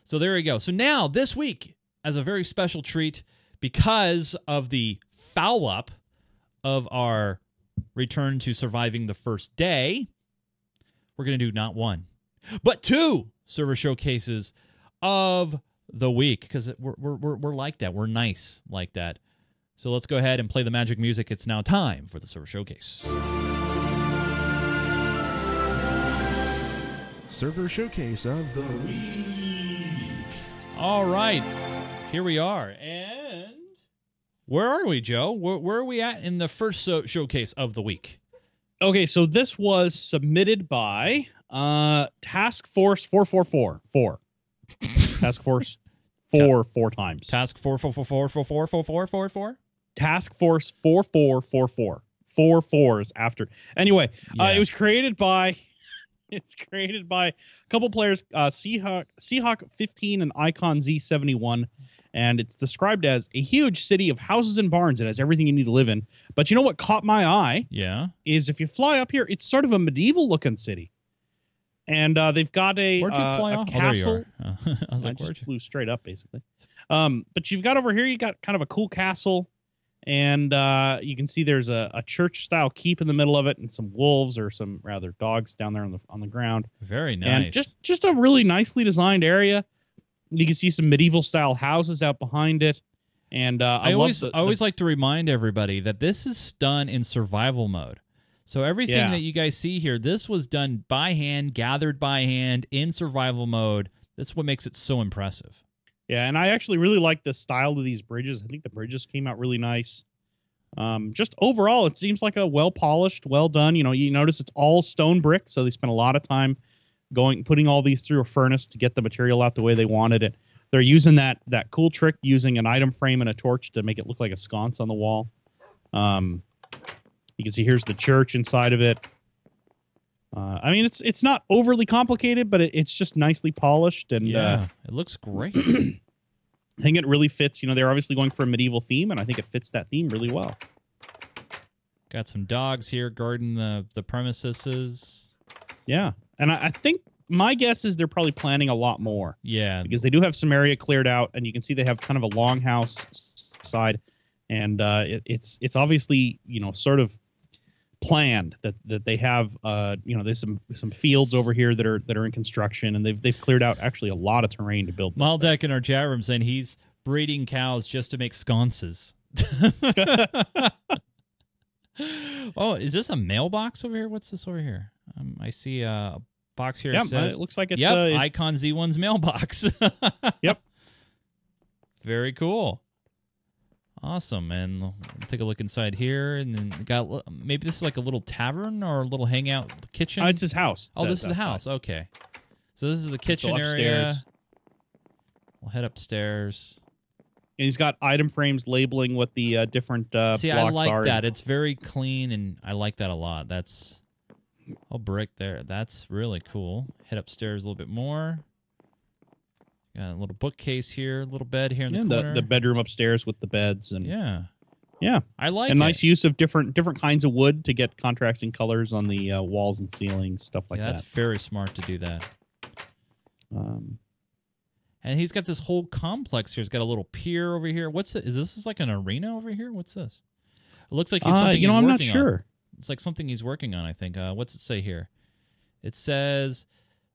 So there you go. So now this week, as a very special treat, because of the foul up of our return to surviving the first day, we're going to do not one, but two server showcases of the week because we're, we're, we're, we're like that. We're nice like that. So let's go ahead and play the magic music. It's now time for the server showcase. Server showcase of the week. All right, here we are. And where are we, Joe? Where, where are we at in the first so- showcase of the week? Okay, so this was submitted by uh Task Force 444. Four. Task Force four four times. Task four four four four four four four four four four. Task Force 4444. Four fours after. Anyway, uh, it was created by it's created by a couple players, uh Seahawk Seahawk 15 and Icon Z71 and it's described as a huge city of houses and barns. It has everything you need to live in. But you know what caught my eye Yeah. is if you fly up here, it's sort of a medieval looking city. And uh, they've got a, Where'd you uh, fly a off? castle. Oh, there you are. I was I just flew straight up, basically. Um, but you've got over here, you got kind of a cool castle, and uh, you can see there's a, a church style keep in the middle of it, and some wolves or some rather dogs down there on the on the ground, Very nice. and just just a really nicely designed area. You can see some medieval style houses out behind it, and uh, I, I, always the- I always like to remind everybody that this is done in survival mode. So everything Yeah. that you guys see here, this was done by hand, gathered by hand in survival mode. That's what makes it so impressive. Yeah, and I actually really like the style of these bridges. I think the bridges came out really nice. Um, just overall, it seems like a well polished, well done. You know, you notice it's all stone brick, so they spent a lot of time going putting all these through a furnace to get the material out the way they wanted it. They're using that that cool trick using an item frame and a torch to make it look like a sconce on the wall. Um, you can see here's the church inside of it. Uh, I mean, it's it's not overly complicated, but it, it's just nicely polished and uh, yeah, it looks great. I think it really fits. You know, they're obviously going for a medieval theme, and I think it fits that theme really well. Got some dogs here guarding the the premises. Yeah, and I, I think my guess is they're probably planning a lot more Yeah, because they do have some area cleared out, and you can see they have kind of a longhouse side, and uh, it, it's it's obviously you know sort of planned that that they have uh you know there's some some fields over here that are that are in construction and they've they've cleared out actually a lot of terrain to build thing. Maldek in our chat room saying he's breeding cows just to make sconces. oh, is this a mailbox over here? What's this over here? Um, I see a box here. yeah says, it looks like it's yep, uh, Icon Z1's mailbox. Yep. Very cool. Awesome, and we'll take a look inside here, and then got maybe this is like a little tavern or a little hangout kitchen. uh, it's his house it oh, this is the house. Okay, so this is the kitchen area. We'll head upstairs. and he's got item frames labeling what the uh, different uh See, I like are that. It's very clean, and I like that a lot. That's oh brick there. That's really cool. Head upstairs a little bit more. Got a little bookcase here, a little bed here in and the the, corner. the bedroom upstairs with the beds and yeah, yeah I like a nice use of different different kinds of wood to get contrasting colors on the uh, walls and ceilings stuff like yeah, that's very smart to do that. that um And he's got this whole complex here. He's got a little pier over here. What's it? Is this is like an arena over here? What's this? It looks like he's uh, something you know i'm not sure. on. It's like something he's working on, I think. Uh, what's it say here? It says,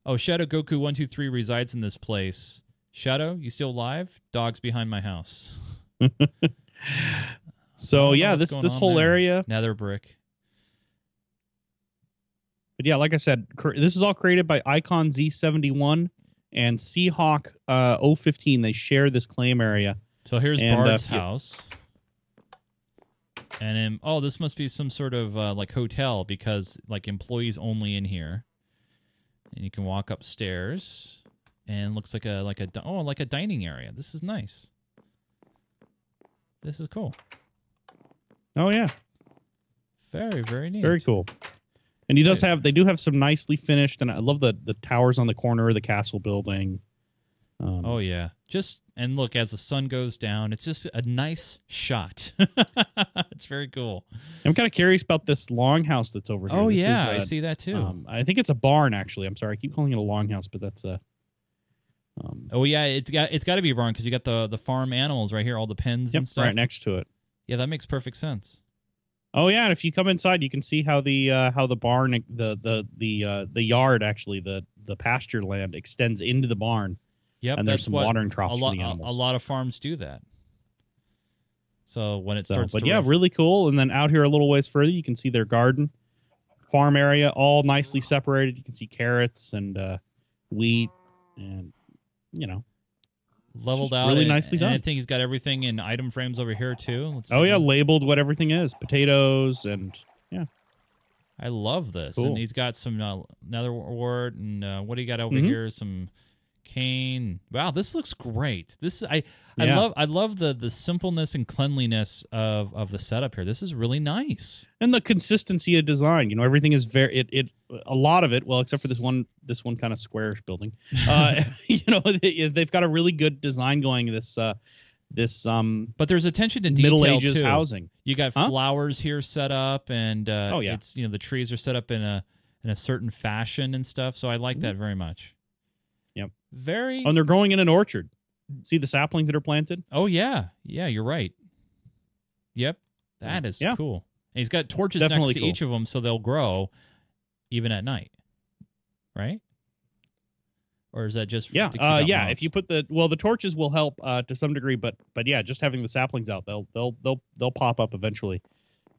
"Oh, Shadow Goku one two three resides in this place. Shadow, you still alive? Dogs behind my house. so yeah this this whole there. area Nether brick. but yeah like i said cr- this is all created by icon z71 and seahawk uh 015 they share this claim area So here's And, uh, Bard's yeah. house. And then, oh, this must be some sort of uh, like hotel because like employees only in here. And you can walk upstairs, and looks like a like a oh like a dining area. This is nice. This is cool. oh yeah Very very neat. very cool and he does have they do have some nicely finished and i love the the towers on the corner of the castle building um, Oh yeah. Just and look as the sun goes down, it's just a nice shot. it's very cool. i'm kind of curious about this longhouse that's over here Oh This is, yeah, uh, I see that too. Um, I think it's a barn. Actually, I'm sorry. I keep calling it a longhouse, but that's a. Um, oh yeah, it's got it's got to be a barn because you got the the farm animals right here, all the pens yep, and stuff. right next to it. Yeah, that makes perfect sense. Oh yeah, and if you come inside, you can see how the uh, how the barn, the the the uh, the yard actually the the pasture land extends into the barn, Yep, and there's some what watering a troughs lot for the a, animals. a lot of farms do that. So when it So, starts, but yeah, rain- really cool. And then out here a little ways further, you can see their garden, farm area, all nicely separated. You can see carrots and uh, wheat, and you know, leveled out, really and- nicely and I think he's got everything in item frames over here too. Let's oh yeah, labeled what everything is, potatoes and yeah. I love this, Cool. and he's got some uh, nether wart, and uh, what do you got over Mhm. here? Some cane. Wow, this looks great. This is I I Yeah. love I love the the simpleness and cleanliness of of the setup here. This is really nice. and the consistency of design. You know, everything is very it it a lot of it. Well, except for this one this one kind of squarish building. Uh, you know, they, they've got a really good design going. This uh, this um But there's attention to detail Middle Ages too. housing. You got Huh? flowers here set up, and uh, Oh, yeah. it's you know the trees are set up in a in a certain fashion and stuff. So I like that very much. Very. And they're growing in an orchard. See the saplings that are planted? Oh yeah, yeah, you're right. Yep, that is Yeah. cool. And he's got torches Definitely next to cool. each of them, so they'll grow even at night, right? Or is that just Yeah, uh, yeah. If you put the well, the torches will help uh, to some degree, but but yeah, just having the saplings out, they'll they'll they'll they'll pop up eventually.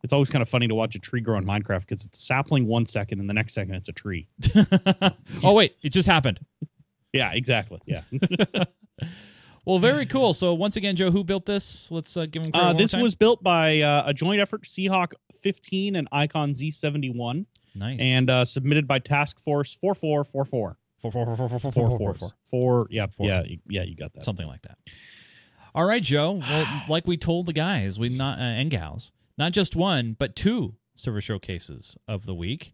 It's always kind of funny to watch a tree grow in Minecraft because it's sapling one second, and the next second it's a tree. oh wait, it just happened. Yeah, exactly. Yeah. Well, very cool. So once again, Joe, who built this? Let's uh, give him credit. Uh, this was built by uh, a joint effort, Seahawk 15 and Icon Z71, nice and uh, submitted by Task Force 4444. four, four, four, four, four, four, Four, four, four, four, four. Yeah, Four. yeah, you- yeah. You got that. something like that. All right, Joe. Well, like we told the guys, we not uh, and gals, not just one, but two server showcases of the week.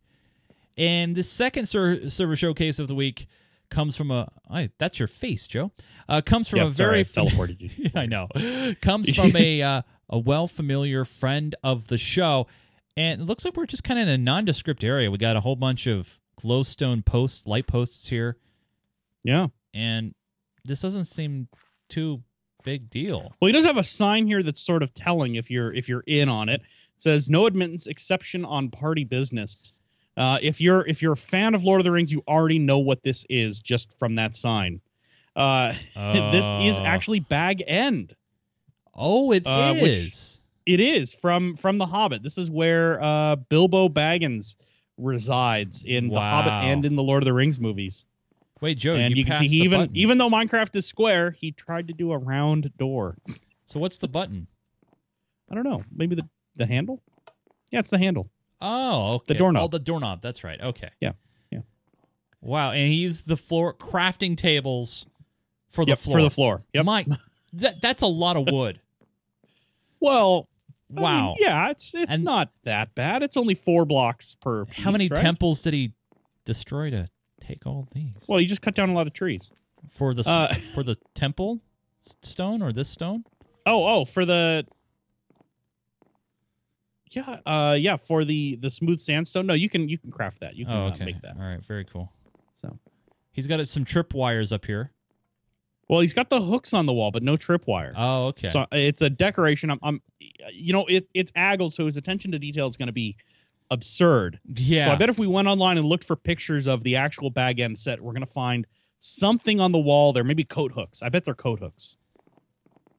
And the second ser- server showcase of the week comes from a. I, that's your face, Joe. Uh, comes from Yeah, a sorry, very I teleported you. I know. Comes from a uh, a well familiar friend of the show, and it looks like we're just kind of in a nondescript area. We got a whole bunch of glowstone posts, light posts here, Yeah. and this doesn't seem too big deal. Well, he does have a sign here that's sort of telling if you're if you're in on it. It says no admittance exception on party business. Uh, if you're if you're a fan of Lord of the Rings, you already know what this is just from that sign. Uh, this is Oh. actually Bag End. Oh, it is. Uh, which- It is from from The Hobbit. This is where uh, Bilbo Baggins resides in The Hobbit and in the Lord of the Rings movies. Wait, Joe, and you, you, can see he even button. even though Minecraft is square, he tried to do a round door. So what's the button? I don't know. Maybe the the handle. Yeah, it's the handle. Oh, okay. The doorknob. Oh, the doorknob. That's right. Okay. Yeah, yeah. Wow, and he used the floor crafting tables for the Yep, floor. for the floor. Yep. My, that, that's a lot of wood. Well, I mean, Wow. yeah, it's it's And- not that bad. It's only four blocks per. How many right? temples did he destroy to take all these? Well, he just cut down a lot of trees. for the uh, for the temple stone or this stone? Oh, oh, for the. Yeah, uh, yeah, for the the smooth sandstone. No, you can you can craft that. You can Oh, uh, okay. make that. All right, very cool. So, He's got some trip wires up here. well, he's got the hooks on the wall, but no tripwire. Oh, okay. So it's a decoration. I'm, I'm you know, it it's Aggle, so his attention to detail is going to be absurd. yeah. So I bet if we went online and looked for pictures of the actual bag end set, we're gonna find something on the wall there. Maybe coat hooks. I bet they're coat hooks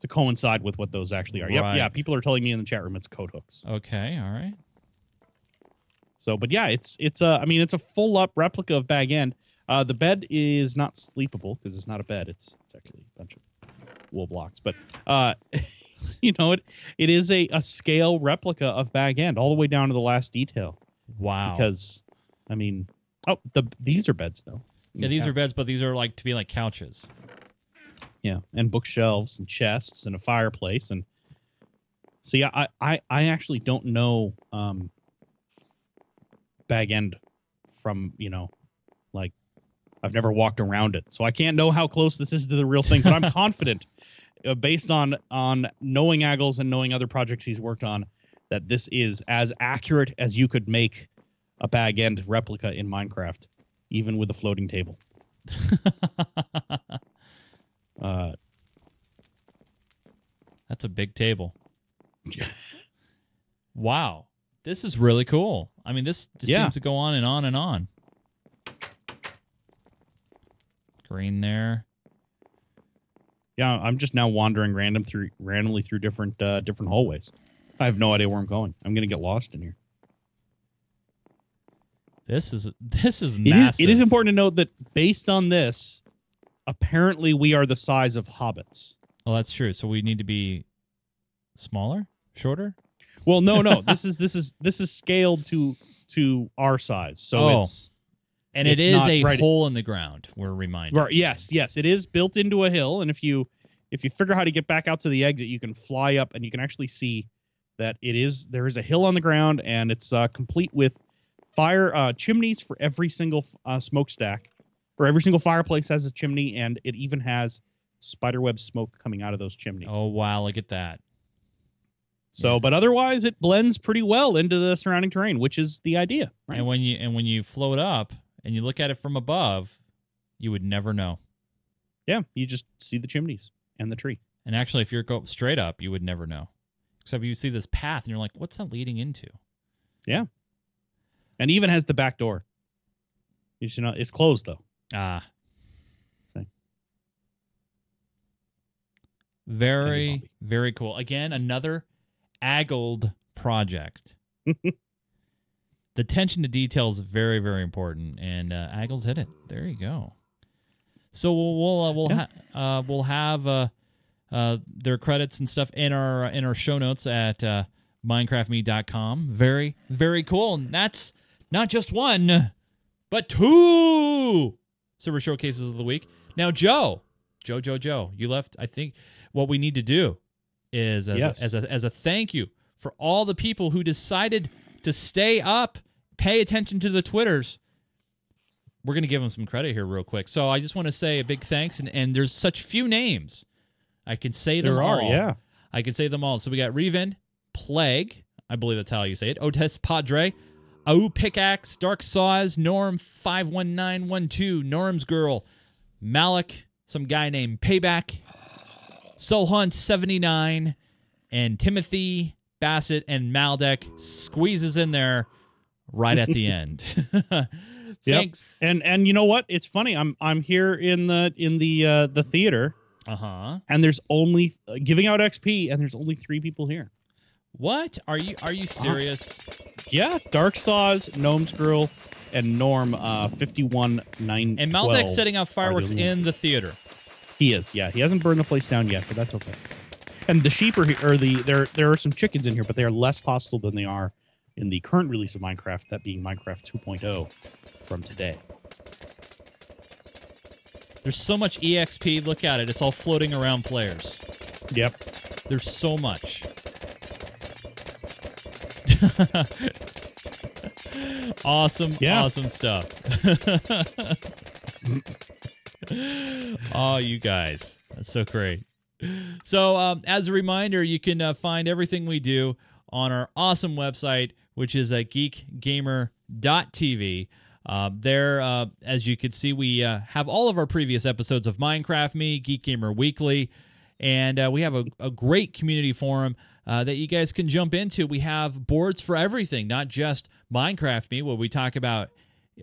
to coincide with what those actually are. Yep, Right. yeah. People are telling me in the chat room it's code hooks. okay. All right. So, but yeah, it's it's a. I mean, it's a full up replica of bag end. Uh, the bed is not sleepable because it's not a bed. It's it's actually a bunch of wool blocks. But uh, you know, it it is a a scale replica of bag end all the way down to the last detail. Wow. Because, I mean, oh, the these are beds though. yeah, these are beds, but these are like to be like couches. Yeah, and bookshelves and chests and a fireplace and see, I I I actually don't know um bag end from you know like I've never walked around it, so I can't know how close this is to the real thing. But I'm confident, uh, based on on knowing Aggles and knowing other projects he's worked on, that this is as accurate as you could make a bag end replica in Minecraft, even with a floating table. Uh, That's a big table. wow. This is really cool. I mean, this just Yeah. seems to go on and on and on. Green there. Yeah, I'm just now wandering random through randomly through different uh, different hallways. I have no idea where I'm going. I'm gonna get lost in here. This is this is It is massive. it is important to note that based on this, apparently we are the size of hobbits. Oh, that's true. So we need to be smaller, shorter. Well, no, no. this is this is this is scaled to to our size. So Oh. it's And it It's is not a right- hole in the ground. We're reminded. right, yes, yes, it is built into a hill, and if you if you figure out how to get back out to the exit, you can fly up and you can actually see that it is there is a hill on the ground and it's uh, complete with fire uh, chimneys for every single uh, smokestack or every single fireplace has a chimney and it even has spiderweb smoke coming out of those chimneys. Oh wow! Look at that. so, yeah. but otherwise, it blends pretty well into the surrounding terrain, which is the idea. Right? And when you and when you float up and you look at it from above, you would never know. yeah, you just see the chimneys and the tree. And actually, if you're go straight up, you would never know. Except you see this path, and you're like, "What's that leading into?" Yeah. And even has the back door. You should know it's closed though. Ah, See. very very cool. Again, another Aggled project. the attention to detail is very very important, and uh, Aggles hit it. There you go. So we'll we'll uh, we'll Yeah. ha- uh, we'll have uh, uh, their credits and stuff in our in our show notes at uh, minecraftme.com. Very very cool. And that's not just one, but two server showcases of the week. Now, Joe, Joe, Joe, Joe, you left. I think what we need to do is as Yes. a, as a as a thank you for all the people who decided to stay up, pay attention to the twitters. We're gonna give them some credit here, real quick. So I just want to say a big thanks, and, and there's such few names, I can say them There are, all. yeah. I can say them all. So we got Reven, Plague, I believe that's how you say it. Otis Padre, Au Pickaxe, Dark Saws, Norm 51912, Norm's Girl, Malik, some guy named Payback, Soul Hunt 79, and Timothy Bassett and Maldek squeezes in there right at the end. Thanks. And and you know what? It's funny. I'm I'm here in the in the uh the theater Uh huh. and there's only uh, giving out XP and there's only 3 people here. What are you? Are you serious? Yeah, Dark Saws, Gnome's Girl, and Norm uh 51 9 And Maldek's setting off fireworks the in the theater. He is, yeah. He hasn't burned the place down yet, but that's okay. And the sheep are here, or the there there are some chickens in here, but they are less hostile than they are in the current release of Minecraft, that being Minecraft 2.0 from today. There's so much EXP. Look at it. It's all floating around players. Yep. There's so much. awesome, Yeah. awesome stuff. oh, you guys. That's so great. So, um, as a reminder, you can uh, find everything we do on our awesome website, which is at geekgamer.tv. Uh, there, uh, as you can see, we uh, have all of our previous episodes of Minecraft Me, Geek Gamer Weekly, and uh, we have a, a great community forum uh, that you guys can jump into. We have boards for everything, not just Minecraft Me, where we talk about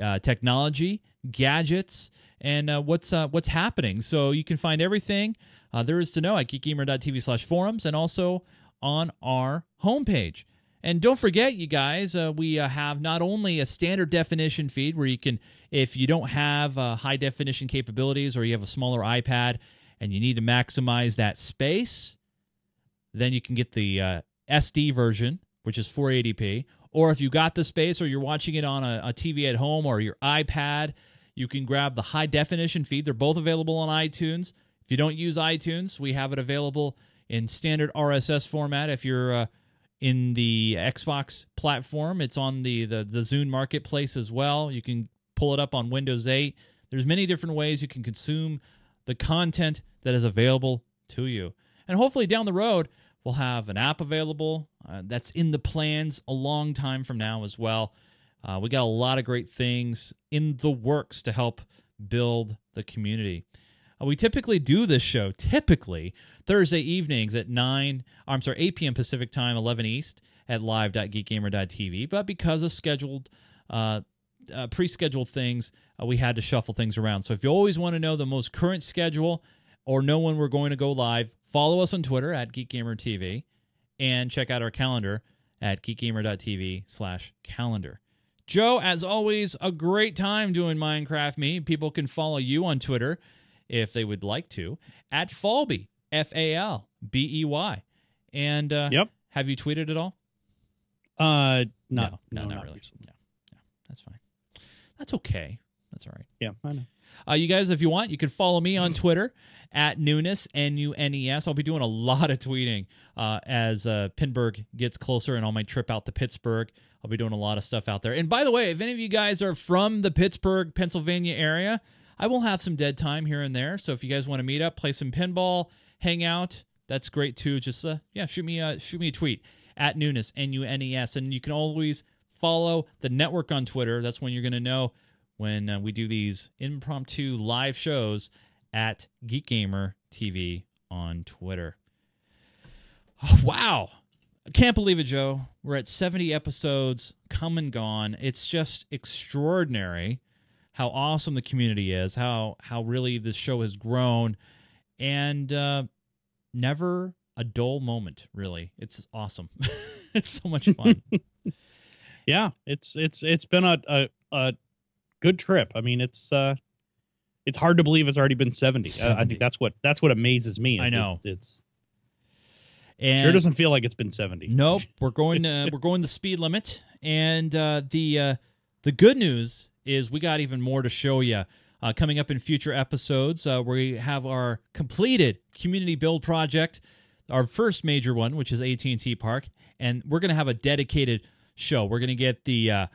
uh, technology, gadgets, and uh, what's uh, what's happening. So you can find everything uh, there is to know at geekgamer.tv slash forums and also on our homepage. And don't forget, you guys, uh, we uh, have not only a standard definition feed where you can, if you don't have uh, high definition capabilities or you have a smaller iPad and you need to maximize that space, then you can get the uh, SD version, which is 480p. Or if you got the space or you're watching it on a, a TV at home or your iPad, you can grab the high definition feed. They're both available on iTunes. If you don't use iTunes, we have it available in standard RSS format. If you're uh, in the Xbox platform, it's on the, the the Zune Marketplace as well. You can pull it up on Windows 8. There's many different ways you can consume the content that is available to you. And hopefully down the road, we'll have an app available uh, that's in the plans a long time from now as well. Uh, we got a lot of great things in the works to help build the community. Uh, we typically do this show typically Thursday evenings at 9, I'm sorry, 8 p.m. Pacific time, 11 East at live.geekgamer.tv. But because of scheduled, uh, uh, pre scheduled things, uh, we had to shuffle things around. So if you always want to know the most current schedule or know when we're going to go live, follow us on Twitter at GeekGamerTV and check out our calendar at geekgamer.tv slash calendar. Joe, as always, a great time doing Minecraft Me. People can follow you on Twitter if they would like to at Falbey, F A L B E Y. And uh, Yep. have you tweeted at all? Uh no, no, no, not, really. recently. No, no, that's fine. That's okay. That's all right. Yeah, I know. Uh, you guys, if you want, you can follow me on Twitter at Nunes, N U N E S. I'll be doing a lot of tweeting uh, as uh, Pinburgh gets closer and on my trip out to Pittsburgh. I'll be doing a lot of stuff out there. And by the way, if any of you guys are from the Pittsburgh, Pennsylvania area, I will have some dead time here and there. So if you guys want to meet up, play some pinball, hang out, that's great too. Just uh, yeah, shoot me a shoot me a tweet at Nunes, N U N E S, and you can always follow the network on Twitter. That's when you're going to know when uh, we do these impromptu live shows at Geek Gamer TV on Twitter. Oh, wow. I can't believe it, Joe. We're at 70 episodes, come and gone. It's just extraordinary how awesome the community is, how how really this show has grown, and uh, never a dull moment. Really, it's awesome. it's so much fun. Yeah, it's it's it's been a, a a good trip. I mean, it's uh it's hard to believe it's already been 70. Uh, I 70. think that's what that's what amazes me. I know. It's, it's and sure doesn't feel like it's been 70. Nope, we're going. to, we're going the speed limit, and uh, the uh, the good news is we got even more to show you. Uh, coming up in future episodes, uh, we have our completed community build project, our first major one, which is AT and T Park, and we're going to have a dedicated show. We're going to get the uh,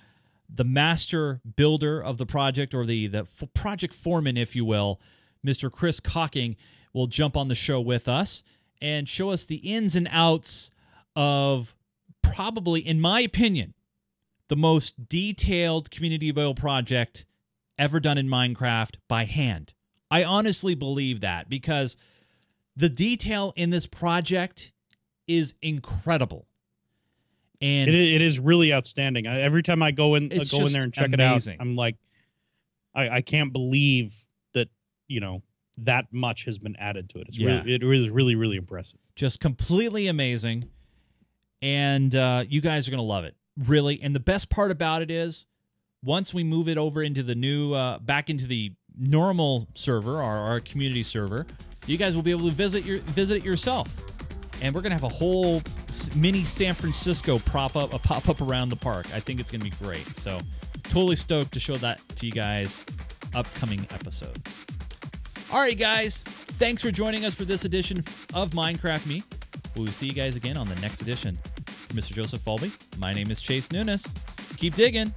the master builder of the project, or the the f- project foreman, if you will, Mr. Chris Cocking, will jump on the show with us and show us the ins and outs of probably, in my opinion, the most detailed community build project ever done in Minecraft by hand. I honestly believe that because the detail in this project is incredible. And It, it is really outstanding. I, every time I go in, uh, go in there and check amazing. it out, I'm like, I, I can't believe that you know that much has been added to it. It's Yeah. really, it is really, really impressive. just completely amazing. And uh, you guys are going to love it. Really. And the best part about it is once we move it over into the new, uh, back into the normal server, our, our community server, you guys will be able to visit your visit it yourself. And we're to have a whole mini San Francisco prop up, a pop up around the park. I think it's to be great. So, totally stoked to show that to you guys upcoming episodes. All right, guys. Thanks for joining us for this edition of Minecraft Me. We will see you guys again on the next edition. For Mr. Joseph Falbey, my name is Chase Nunes. Keep digging.